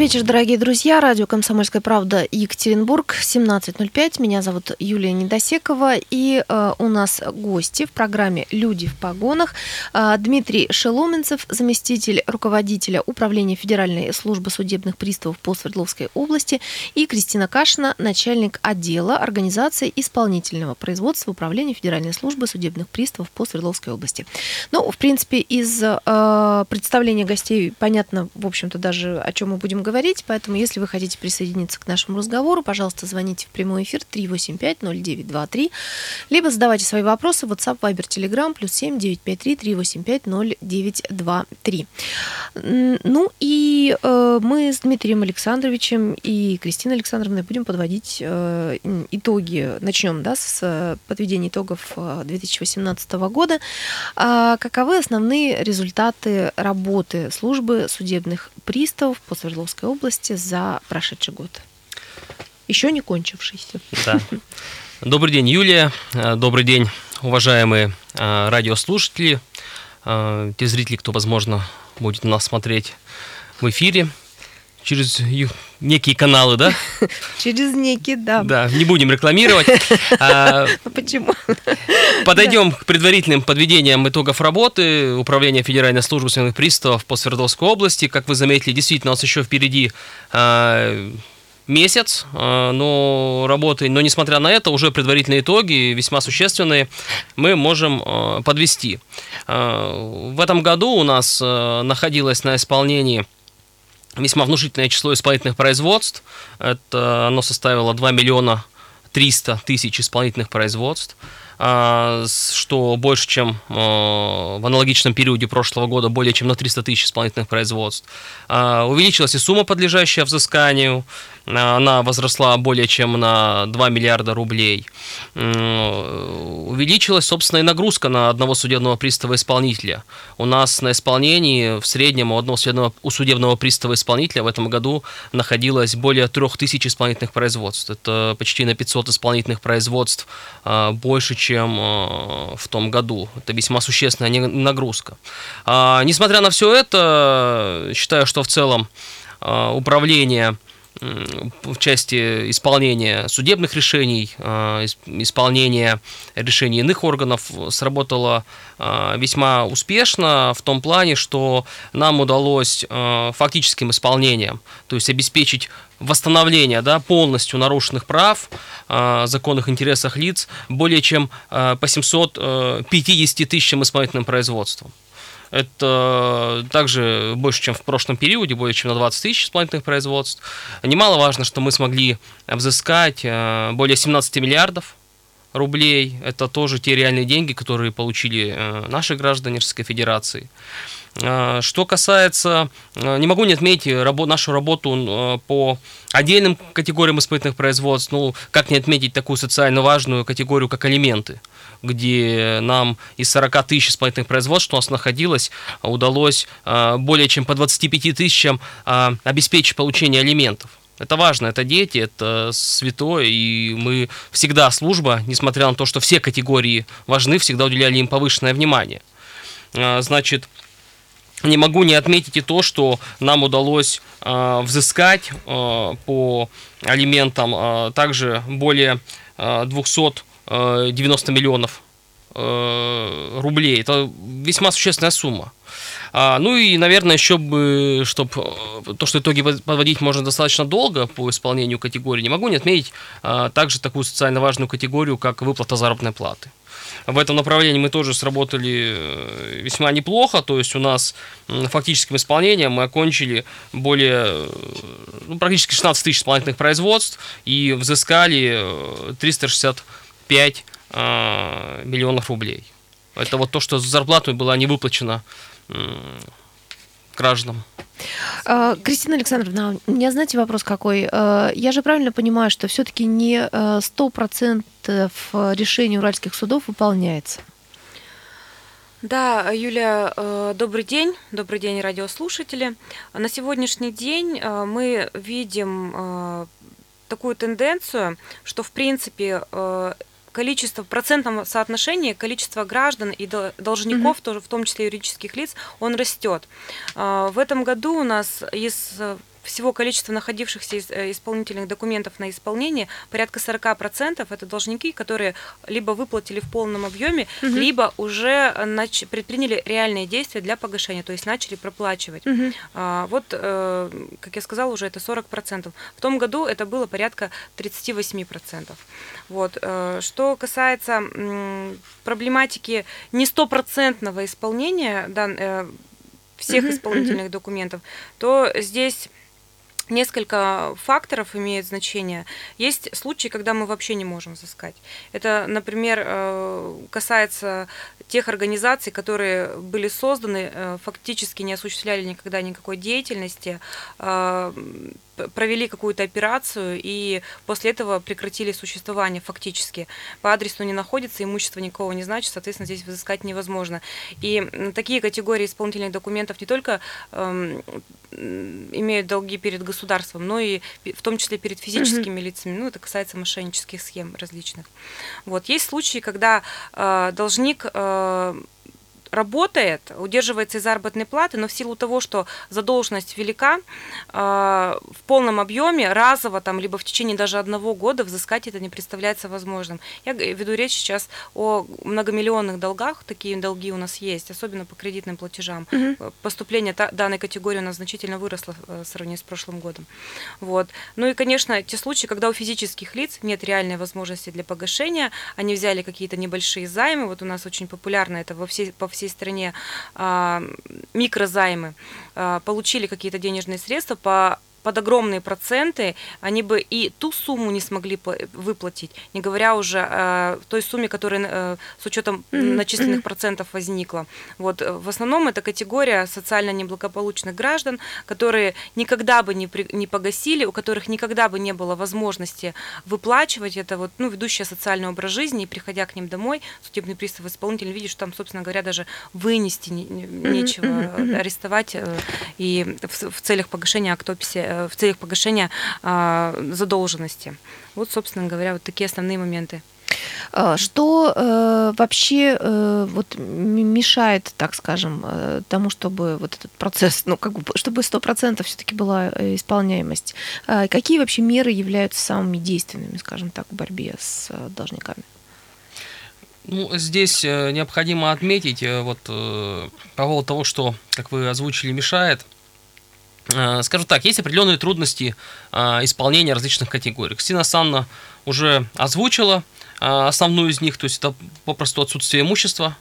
Вечер, дорогие друзья. Радио «Комсомольская правда» Екатеринбург, 17.05. Меня зовут Юлия Недосекова. И э, у нас гости в программе «Люди в погонах». Э, Дмитрий Шеломенцев, заместитель руководителя Управления Федеральной службы судебных приставов по Свердловской области. И Кристина Кашина, начальник отдела организации исполнительного производства Управления Федеральной службы судебных приставов по Свердловской области. Ну, в принципе, из э, представления гостей понятно, в общем-то, даже о чем мы будем говорить, поэтому если вы хотите присоединиться к нашему разговору, пожалуйста, звоните в прямой эфир 385-0923, либо задавайте свои вопросы в WhatsApp, Viber, Telegram, плюс 7 953 385 0923. Ну и э, мы с Дмитрием Александровичем и Кристиной Александровной будем подводить э, итоги. Начнем да, с подведения итогов 2018 года. А каковы основные результаты работы службы судебных приставов по Свердловской области за прошедший год? Еще не кончившийся. Да. Добрый день, Юлия. Добрый день, уважаемые а, радиослушатели, а, те зрители, кто, возможно, будет нас смотреть в эфире через некие каналы, да? Через некие, да. Да, не будем рекламировать. А, Почему? Подойдем к предварительным подведениям итогов работы Управления Федеральной службы судебных приставов по Свердловской области. Как вы заметили, действительно, у нас еще впереди а, месяц, а, но работы, но несмотря на это, уже предварительные итоги, весьма существенные, мы можем подвести. В этом году у нас находилось на исполнении весьма внушительное число исполнительных производств. Это оно составило 2 миллиона 300 тысяч исполнительных производств. А, что больше, чем а, в аналогичном периоде прошлого года, более чем на 300 тысяч исполнительных производств. А, увеличилась и сумма, подлежащая взысканию, она возросла более чем на 2 миллиарда рублей. Увеличилась, собственно, и нагрузка на одного судебного пристава-исполнителя. У нас на исполнении в среднем у одного судебного, у судебного пристава-исполнителя в этом году находилось более 3000 исполнительных производств. Это почти на 500 исполнительных производств больше, чем э, в том году. Это весьма существенная нагрузка. А, несмотря на все это, считаю, что в целом э, управление в части исполнения судебных решений, э, исполнения решений иных органов сработало весьма успешно в том плане, что нам удалось фактическим исполнением, то есть обеспечить восстановления да, полностью нарушенных прав, э, законных интересах лиц более чем э, по 750 тысячам исполнительным производствам. Это также больше, чем в прошлом периоде, более чем на 20 тысяч исполнительных производств. Немаловажно, что мы смогли взыскать э, более 17 миллиардов рублей. Это тоже те реальные деньги, которые получили э, наши граждане Российской Федерации. А, что касается, не могу не отметить нашу работу по отдельным категориям испытательных производств, ну, как не отметить такую социально важную категорию, как алименты, где нам из 40 тысяч исполнительных производств, что у нас находилось, удалось более чем по 25 тысячам обеспечить получение алиментов. Это важно, это дети, это святое, и мы всегда, служба, несмотря на то, что все категории важны, всегда уделяли им повышенное внимание. Значит, не могу не отметить и то, что нам удалось э, взыскать э, по алиментам э, также более э, 290 миллионов э, рублей. Это весьма существенная сумма. А, ну и, наверное, еще бы, чтобы то, что итоги подводить можно достаточно долго по исполнению категории, не могу не отметить а, также такую социально важную категорию, как выплата заработной платы в этом направлении мы тоже сработали э, весьма неплохо. То есть у нас фактическим исполнением мы окончили более, э, ну, практически 16 тысяч исполнительных производств и взыскали 365 э, миллионов рублей. Это вот то, что с зарплатой была не выплачена гражданам. А, Кристина Александровна, у меня, знаете, вопрос какой? А, я же правильно понимаю, что все-таки не 100% э, решений уральских судов выполняется? Да, Юля, э, добрый день, добрый день, радиослушатели. На сегодняшний день э, мы видим такую тенденцию, что в принципе количество, в процентном соотношении количество граждан и должников, mm-hmm. тоже в том числе юридических лиц, он растет. В этом году у нас из всего количества находившихся э, исполнительных документов на исполнение порядка 40% это должники, которые либо выплатили в полном объеме, угу. либо уже нач- предприняли реальные действия для погашения, то есть начали проплачивать. Угу. А, вот, э, как я сказала, уже это 40%. В том году это было порядка 38%. Вот. Э, что касается м, проблематики не стопроцентного исполнения да, э, всех исполнительных документов, то здесь несколько факторов имеют значение. Есть случаи, когда мы вообще не можем взыскать. Это, например, э, касается тех организаций, которые были созданы, э, фактически не осуществляли никогда никакой деятельности, э, провели какую-то операцию и после этого прекратили существование фактически. По адресу не находится, имущество никого не значит, соответственно, здесь взыскать невозможно. И такие категории исполнительных документов не только эм, имеют долги перед государством, но и в том числе перед физическими лицами. Ну, это касается мошеннических схем различных. Вот. Есть случаи, когда э, должник э, работает, удерживается из заработной платы, но в силу того, что задолженность велика, э, в полном объеме разово, там, либо в течение даже одного года взыскать это не представляется возможным. Я веду речь сейчас о многомиллионных долгах, такие долги у нас есть, особенно по кредитным платежам. Угу. Поступление данной категории у нас значительно выросло э, в сравнении с прошлым годом. Вот. Ну и, конечно, те случаи, когда у физических лиц нет реальной возможности для погашения, они взяли какие-то небольшие займы, вот у нас очень популярно это во всей, по всей всей стране а, микрозаймы, а, получили какие-то денежные средства по под огромные проценты они бы и ту сумму не смогли выплатить, не говоря уже о той сумме, которая э, с учетом начисленных процентов возникла. Вот э, в основном это категория социально неблагополучных граждан, которые никогда бы не, при, не погасили, у которых никогда бы не было возможности выплачивать. Это вот, ну, ведущая социальный образ жизни, и приходя к ним домой, судебный пристав исполнитель видит, что там, собственно говоря, даже вынести не, нечего, арестовать э, и в, в целях погашения актописи Э, в целях погашения а, задолженности. Вот, собственно говоря, вот такие основные моменты. А, что э, вообще э, вот мешает, так скажем, э, тому, чтобы вот этот процесс, ну как бы, чтобы сто процентов все-таки была э, исполняемость? Э, какие вообще меры являются самыми действенными, скажем так, в борьбе с э, должниками? Ну, здесь необходимо отметить вот по поводу того, что, как вы озвучили, мешает – Э, скажу так, есть определенные трудности э, исполнения различных категорий. Кристина Санна уже озвучила э, основную из них, то есть это попросту отсутствие имущества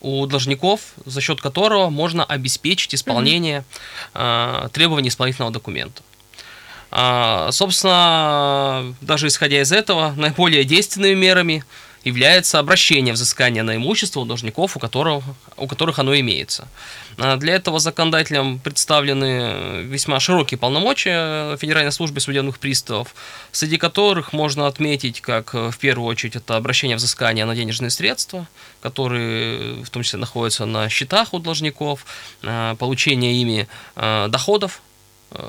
у должников, за счет которого можно обеспечить исполнение mm-hmm. требований исполнительного документа. Собственно, даже исходя из этого, наиболее действенными мерами является обращение взыскания на имущество у должников, у, которого, у которых оно имеется. А для этого законодателям представлены весьма широкие полномочия Федеральной службы судебных приставов, среди которых можно отметить, как в первую очередь это обращение взыскания на денежные средства, которые в том числе находятся на счетах у должников, получение ими доходов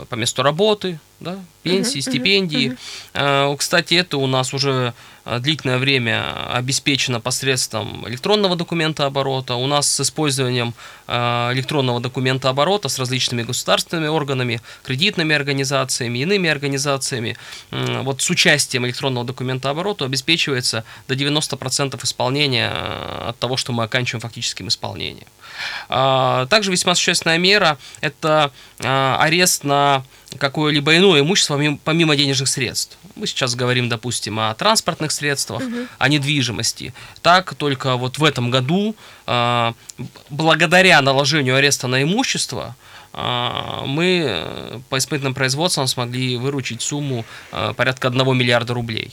по месту работы, да, пенсии, стипендии. Uh-huh. Кстати, это у нас уже а, длительное время обеспечено посредством электронного документа оборота. У нас с использованием а, электронного документа оборота с различными государственными органами, кредитными организациями, иными организациями, вот с участием электронного документа оборота обеспечивается до 90% исполнения от того, что мы оканчиваем фактическим исполнением. Также весьма существенная мера – это арест на какое-либо иное имущество помимо денежных средств. Мы сейчас говорим, допустим, о транспортных средствах, угу. о недвижимости. Так только вот в этом году, а, благодаря наложению ареста на имущество, а, мы э, по исполнительным производствам смогли выручить сумму а, порядка 1 миллиарда рублей.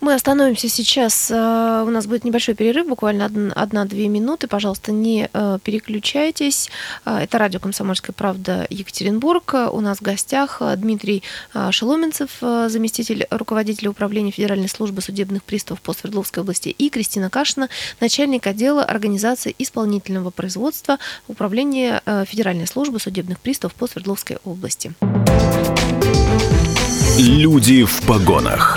Мы остановимся сейчас. Э, у нас будет небольшой перерыв, буквально одна-две минуты. Пожалуйста, не э, переключайтесь. Э, это радио «Комсомольская правда» Екатеринбург. У нас в гостях Дмитрий Шеломенцев, заместитель руководителя управления Федеральной службы судебных приставов по Свердловской области, и Кристина Кашина, начальник отдела организации исполнительного производства Управления Федеральной службы судебных приставов по Свердловской области. Люди в погонах.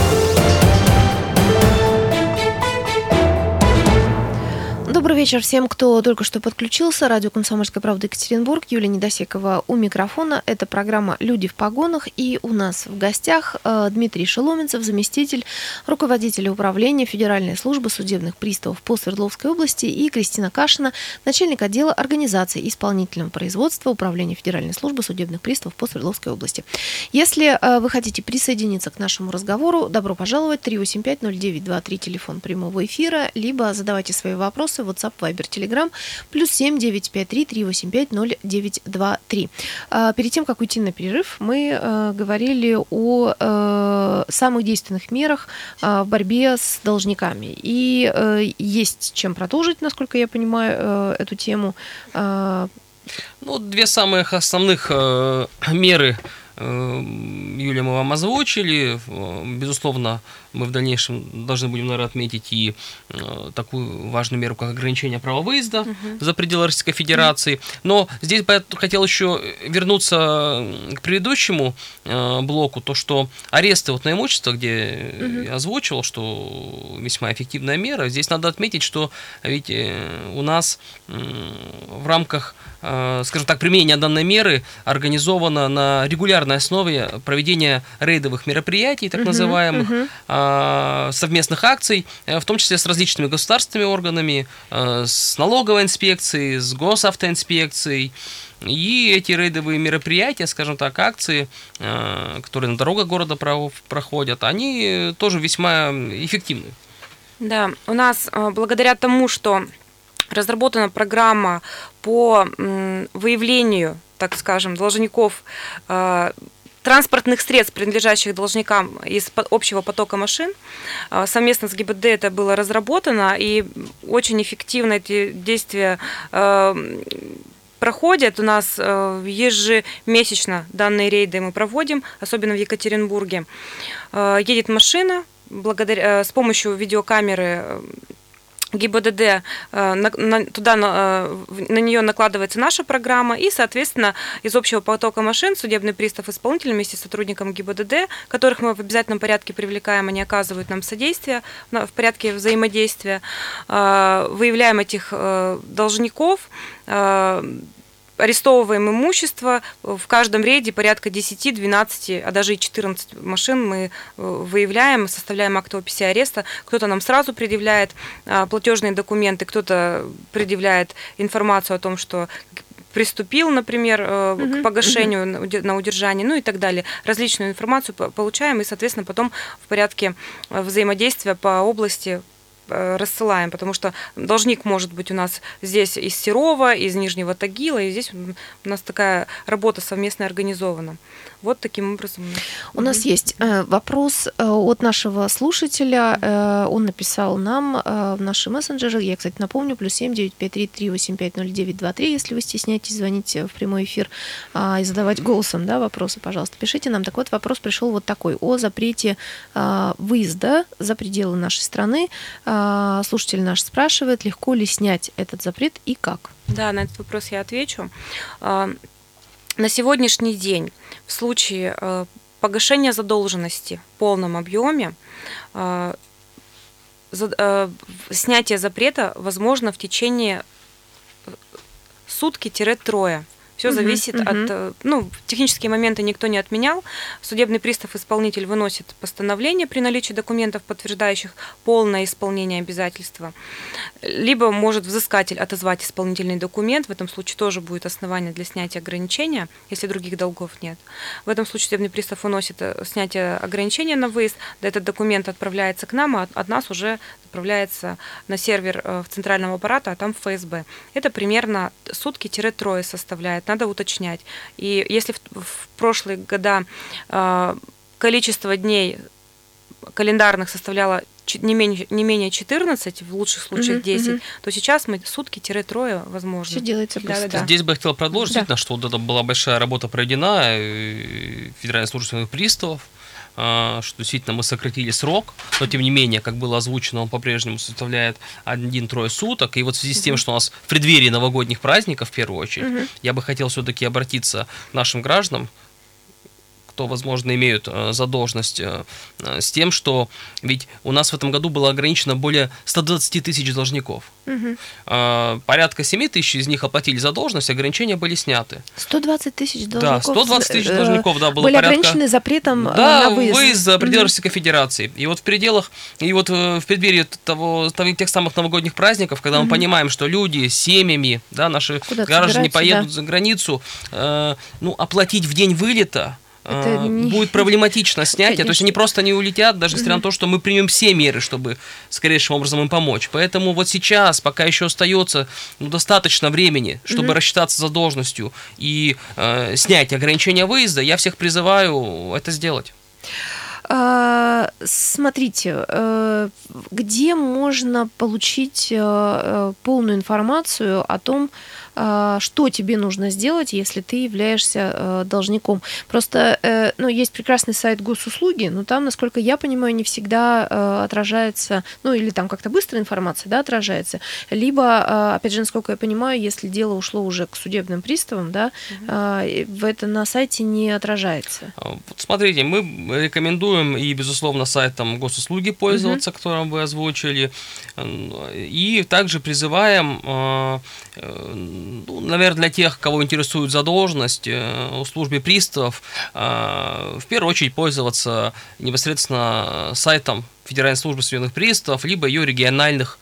Вечер всем, кто только что подключился. Радио «Комсомольская правда» Екатеринбург. Юлия Недосекова у микрофона. Это программа «Люди в погонах». И у нас в гостях э, Дмитрий Шеломенцев, заместитель руководителя управления Федеральной службы судебных приставов по Свердловской области, и Кристина Кашина, начальник отдела организации исполнительного производства Управления Федеральной службы судебных приставов по Свердловской области. Если э, вы хотите присоединиться к нашему разговору, добро пожаловать. 385-0923, телефон прямого эфира, либо задавайте свои вопросы в WhatsApp, Viber, Telegram, плюс 7 953 385 0923. Перед тем, как уйти на перерыв, мы э, говорили о э, самых действенных мерах э, в борьбе с должниками. И есть чем продолжить, насколько я понимаю, эту тему. Ну, две самых основных меры Юлия, мы вам озвучили. Безусловно, мы в дальнейшем должны будем, наверное, отметить и э, такую важную меру, как ограничение права выезда угу. за пределы Российской Федерации. Но здесь бы я хотел еще вернуться к предыдущему э, блоку, то, что аресты вот на имущество, где угу. я озвучивал, что весьма эффективная мера. Здесь надо отметить, что ведь э, у нас в рамках скажем так, применения данной меры организовано на регулярной основе проведение рейдовых мероприятий, так называемых, uh Э, совместных акций, э, в том числе с различными государственными органами, э, с налоговой инспекцией, с госавтоинспекцией. И эти рейдовые мероприятия, скажем так, акции, которые на дорогах города проходят, они тоже весьма эффективны. Да, у нас благодаря тому, что разработана программа по выявлению, так скажем, должников транспортных средств, принадлежащих должникам из общего потока машин. А, совместно с ГИБДД это было разработано, и очень эффективно эти действия а, проходят. У нас ежемесячно данные рейды мы проводим, особенно в Екатеринбурге. Едет машина, благодаря, с помощью видеокамеры ГИБДД, э, туда на, э, на нее накладывается наша программа, и, соответственно, из общего потока машин судебный пристав исполнитель вместе с сотрудником ГИБДД, которых мы в обязательном порядке привлекаем, они оказывают нам содействие в порядке взаимодействия, э, выявляем этих должников, арестовываем имущество. В каждом рейде порядка 10, 12, а даже и 14 машин мы э, выявляем, составляем акт описи ареста. Кто-то нам сразу предъявляет а, платежные документы, кто-то предъявляет информацию о том, что приступил, например, угу, к погашению угу. на удержание, ну и так далее. Различную информацию получаем и, соответственно, потом в порядке э, взаимодействия по области Э, рассылаем, потому что должник может быть у нас здесь из Серова, из Нижнего Тагила, и здесь у нас такая работа совместно организована. Вот таким образом. У нас есть э, вопрос э, от нашего слушателя. Э, он написал нам в наши мессенджеры. Я, кстати, напомню, плюс семь девять пять три три восемь пять ноль девять два три. Если вы стесняетесь звонить в прямой эфир а, и задавать голосом да, вопросы, пожалуйста, пишите нам. Так вот, вопрос пришел вот такой. О запрете выезда за пределы нашей страны. Слушатель наш спрашивает, легко ли снять этот запрет и как? Да, на этот вопрос я отвечу. На сегодняшний день в случае э, погашения задолженности в полном объеме э, э, снятие запрета возможно в течение сутки-трое. Все зависит угу, от... Угу. Ну, технические моменты никто не отменял. Судебный пристав-исполнитель выносит постановление при наличии документов, подтверждающих полное исполнение обязательства. Либо может взыскатель отозвать исполнительный документ. В этом случае тоже будет основание для снятия ограничения, если других долгов нет. В этом случае судебный пристав выносит э, снятие ограничения на выезд. Этот документ отправляется к нам, а от нас уже отправляется на сервер э, в центральном аппарате, а там в ФСБ. Это примерно сутки-трое составляет надо уточнять. И если в, в прошлые года э, количество дней календарных составляло не менее, не менее 14, в лучших случаях угу, 10, угу. то сейчас мы сутки-трое возможно. Все делается быстро. Да, да. Здесь бы я хотел продолжить, да. что вот это была большая работа проведена Федеральной службы приставов, что действительно мы сократили срок, но тем не менее, как было озвучено, он по-прежнему составляет один-трое суток. И вот в связи с тем, что у нас в преддверии новогодних праздников, в первую очередь, я бы хотел все-таки обратиться к нашим гражданам, кто, возможно, имеют э, задолженность э, э, с тем, что ведь у нас в этом году было ограничено более 120 тысяч должников. Э, Порядка 7 тысяч из них оплатили задолженность, ограничения были сняты. 120 тысяч должников. Да, 120 тысяч должников, да, было были порядка... ограничены запретом Да, на выезд. за пределы Мгм. Российской Федерации. И вот в пределах, и вот в преддверии того, тех самых новогодних праздников, когда мы понимаем, что люди семьями, да, наши Куда-то граждане поедут да. за границу, э, ну, оплатить в день вылета Это э, не- будет проблематично снятие, то есть Конечно. они просто не улетят, даже несмотря на то, что мы примем все меры, чтобы скорейшим образом им помочь. Поэтому вот сейчас, пока еще остается ну, достаточно времени, чтобы рассчитаться за должностью и э, снять ограничения выезда, я всех призываю это сделать. А, Смотрите, э, где можно получить э, э, полную информацию о том, а, что тебе нужно сделать, если ты являешься э, должником. Просто, э, ну, есть прекрасный сайт госуслуги, но там, насколько я понимаю, не всегда э, отражается, ну, или там как-то быстро информация, да, отражается, либо, э, опять же, насколько я понимаю, если дело ушло уже к судебным приставам, да, а, в это на сайте не отражается. А, Вот смотрите, мы рекомендуем и, безусловно, сайтом госуслуги пользоваться, которым вы озвучили, и также призываем, ну, наверное, для тех, кого интересует задолженность э, у службы приставов, э, в первую очередь пользоваться непосредственно сайтом Федеральной службы судебных приставов, либо ее региональных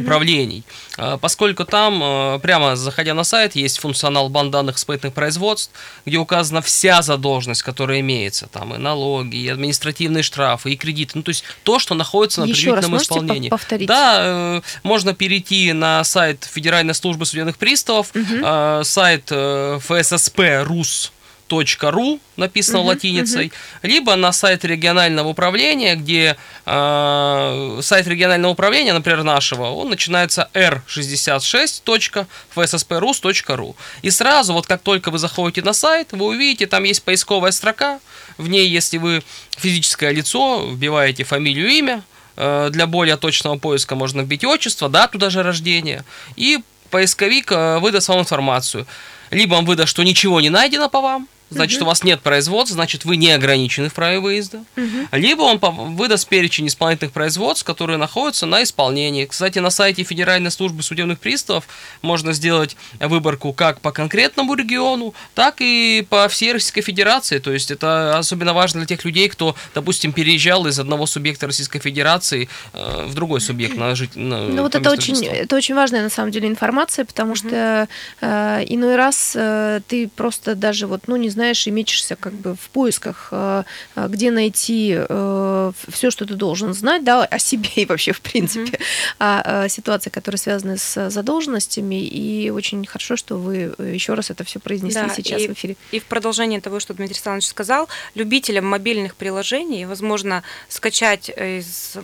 управлений. А, Поскольку там, э, прямо заходя на сайт, есть функционал бан данных исполнительных производств, где указана вся задолженность, которая имеется. Там и налоги, и административные штрафы, и кредиты. Ну, то есть то, что находится на Еще раз предварительном можете исполнении. пов- повторить? Да, э, можно перейти на сайт Федеральной службы судебных приставов, э, сайт э, fssp.rus .ру, написано латиницей, либо на сайт регионального управления, где э, сайт регионального управления, например, нашего, он начинается r66.fssprus.ru. И сразу, вот как только вы заходите на сайт, вы увидите, там есть поисковая строка, в ней, если вы физическое лицо, вбиваете фамилию, имя, э, для более точного поиска можно вбить отчество, дату даже рождения, и поисковик э, выдаст вам информацию. Либо он выдаст, что ничего не найдено по вам, значит, у вас нет производства, значит, вы не ограничены в праве выезда. Либо он выдаст перечень исполнительных производств, которые находятся на исполнении. Кстати, на сайте Федеральной службы судебных приставов можно сделать выборку как по конкретному региону, так и по всей Российской Федерации. То есть это особенно важно для тех людей, кто, допустим, переезжал из одного субъекта Российской Федерации э, в другой субъект на жить. на- Ну вот это очень, это очень важная на самом деле информация, потому что э, иной раз э, ты просто даже вот, ну не знаешь и мечешься как бы в поисках, э, э, где найти все, что ты должен знать, да, о себе и вообще в принципе, о, э, ситуации, которые связаны с задолженностями, и очень хорошо, что вы еще раз это все произнесли Да, сейчас и- в эфире. И в продолжение того, что Дмитрий Александрович сказал, любителям мобильных приложений возможно скачать из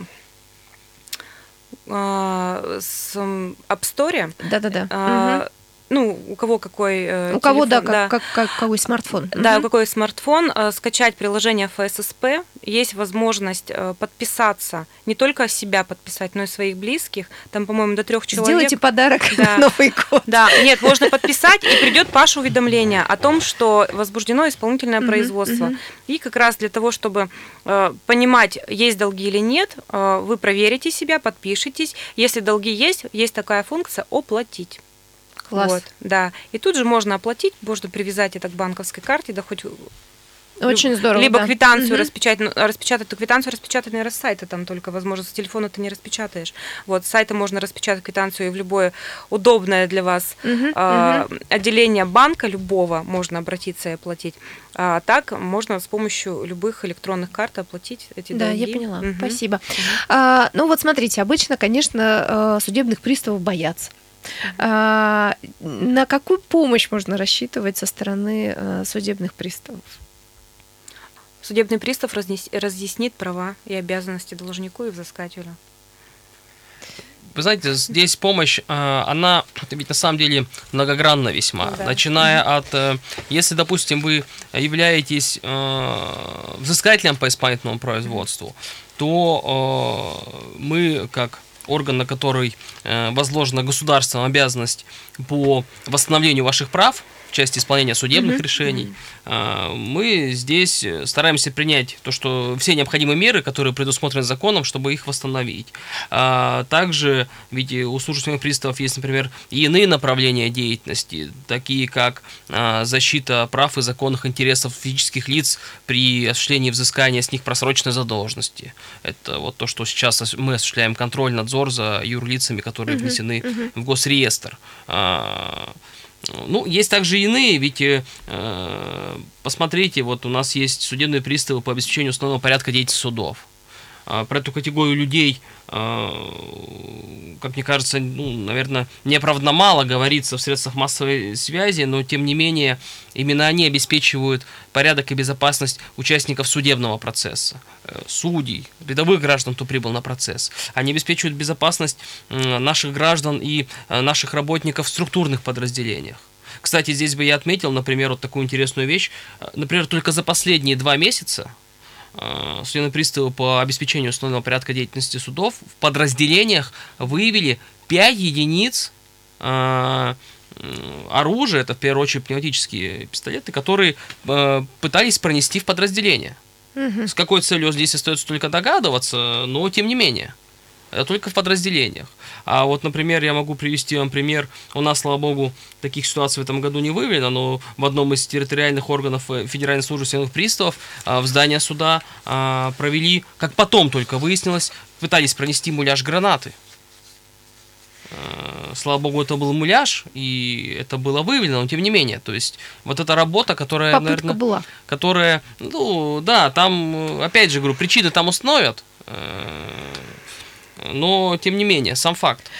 а, с App Store. Да-да-да. а, Ну, у кого какой э. У кого, да, телефон, как, как, как- какой смартфон. Да, Мгм. какой смартфон, э, скачать приложение ФССП, есть возможность э, подписаться, не только себя подписать, но и своих близких. Там, по-моему, до трех человек. Сделайте подарок Да. на Новый год. Да, нет, можно подписать, и придет Паша уведомление о том, что возбуждено исполнительное Мгм, производство. мгм. И как раз для того, чтобы э, понимать, есть долги или нет, э, вы проверите себя, подпишитесь. Если долги есть, есть такая функция оплатить. Класс. Вот, да. И тут же можно оплатить, можно привязать это к банковской карте, да хоть Очень здорово. либо да. квитанцию Мгм. распечатать, ну, распечатать, то квитанцию распечатать, наверное, с сайта там только, возможно, с телефона ты не распечатаешь. Вот, с сайта можно распечатать квитанцию и в любое удобное для вас Мгм, а, мгм. отделение банка любого можно обратиться и оплатить. А так можно с помощью любых электронных карт оплатить эти Да, долги. я поняла. Мгм. Спасибо. А, ну вот смотрите, обычно, конечно, э, судебных приставов боятся. А, на какую помощь можно рассчитывать со стороны э, судебных приставов? Судебный пристав разъяснит права и обязанности должнику и взыскателю. вы знаете, здесь помощь, э, она ведь на самом деле многогранна весьма. Да. Начиная от, э, если, допустим, вы являетесь взыскателем по исполнительному производству, то мы, как орган, на который возложена государственная обязанность по восстановлению ваших прав, в части исполнения судебных mm-hmm. решений. Mm-hmm. Мы здесь стараемся принять то, что все необходимые меры, которые предусмотрены законом, чтобы их восстановить. А, также, ведь у служащих приставов есть, например, и иные направления деятельности, такие как а, защита прав и законных интересов физических лиц при осуществлении взыскания с них просроченной задолженности. Это вот то, что сейчас мы осуществляем контроль, надзор за юрлицами, которые внесены. Mm-hmm. в госреестр. Ну, есть также иные, ведь э, посмотрите, вот у нас есть судебные приставы по обеспечению установленного порядка деятельности судов. А, про эту категорию людей, а, как мне кажется, ну, наверное, неоправданно мало говорится в средствах массовой связи, но тем не менее именно они обеспечивают порядок и безопасность участников судебного процесса, э, судей, рядовых граждан, кто прибыл на процесс. Они обеспечивают безопасность наших граждан и э, наших работников в структурных подразделениях. Кстати, здесь бы я отметил, например, вот такую интересную вещь. Э, например, только за последние два месяца судебные приставы по обеспечению установленного порядка деятельности судов в подразделениях выявили 5 единиц э, оружия, это в первую очередь пневматические пистолеты, которые э, пытались пронести в подразделение. Угу. С какой целью здесь остается только догадываться, но тем не менее. Это только в подразделениях. А вот, например, я могу привести вам пример. У нас, слава богу, таких ситуаций в этом году не выявлено, но в одном из территориальных органов э, Федеральной службы судебных приставов а, в здание суда провели, как потом только выяснилось, пытались пронести муляж гранаты. Слава богу, это был муляж, и это было выявлено, но тем не менее, то есть вот эта работа, которая, Попытка наверное, была. которая, ну, да, там, опять же, говорю, причины там установят, э, но тем не менее, сам факт.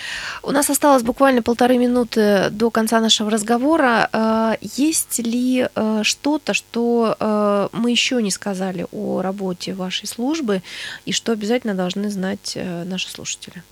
У нас осталось буквально полторы минуты до конца нашего разговора. Э, есть ли э, что-то, что э, мы еще не сказали о работе вашей службы и что обязательно должны знать наши слушатели?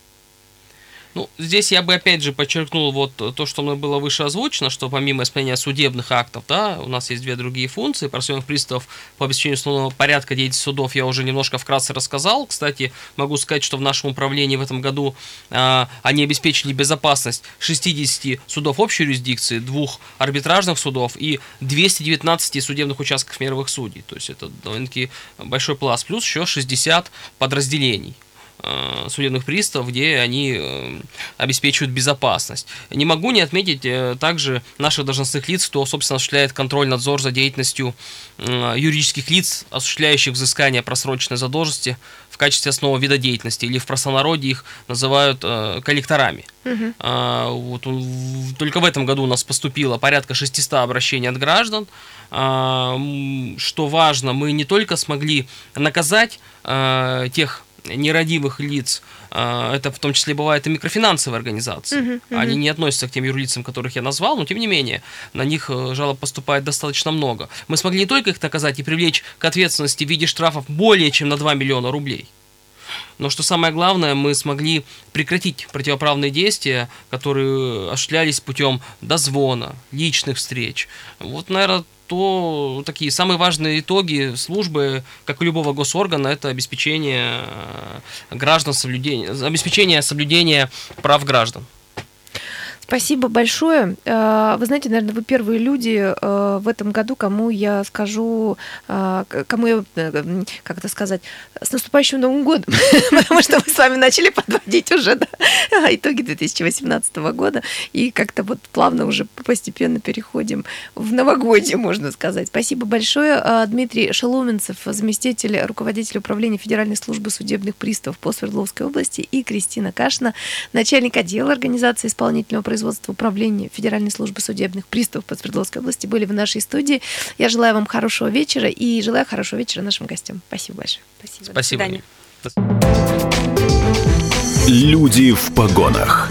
Ну, здесь я бы опять же подчеркнул вот то, что мной было выше озвучено, что помимо исполнения судебных актов, да, у нас есть две другие функции. Про судебных приставов по обеспечению основного порядка деятельности судов я уже немножко вкратце рассказал. Кстати, могу сказать, что в нашем управлении в этом году а, они обеспечили безопасность 60 судов общей юрисдикции, двух арбитражных судов и 219 судебных участков мировых судей. То есть это довольно-таки большой пласт. Плюс еще 60 подразделений. Э, судебных приставов, где они э, обеспечивают безопасность. Не могу не отметить э, также наших должностных лиц, кто, собственно, осуществляет контроль, надзор за деятельностью юридических лиц, осуществляющих взыскание просроченной задолженности в качестве основного вида деятельности, или в простонародье их называют коллекторами. Угу. вот, только в этом году у нас поступило порядка 600 обращений от граждан. что важно, мы не только смогли наказать тех нерадивых лиц, а, это в том числе бывает и микрофинансовые организации. Uh-huh, uh-huh. Они не относятся к тем юрлицам, которых я назвал, но тем не менее на них э, жалоб поступает достаточно много. Мы смогли не только их наказать и привлечь к ответственности в виде штрафов более чем на 2 миллиона рублей. Но что самое главное, мы смогли прекратить противоправные действия, которые осуществлялись путем дозвона, личных встреч. Вот, наверное, то такие самые важные итоги службы, как у любого госоргана, это обеспечение э, граждан соблюдения, обеспечение соблюдения прав граждан. Спасибо большое. Э, вы знаете, наверное, вы первые люди э, в этом году, кому я скажу, э, кому я, как это сказать, с наступающим Новым годом, потому что мы с вами начали подводить уже да, итоги 2018 года, и как-то вот плавно уже постепенно переходим в новогодие, можно сказать. Спасибо большое. Дмитрий Шеломенцев, заместитель руководителя управления Федеральной службы судебных приставов по Свердловской области, и Кристина Кашина, начальник отдела организации исполнительного производства производства управления Федеральной службы судебных приставов по Свердловской области были в нашей студии. Я желаю вам хорошего вечера и желаю хорошего вечера нашим гостям. Спасибо большое. Спасибо. Спасибо. Люди в погонах.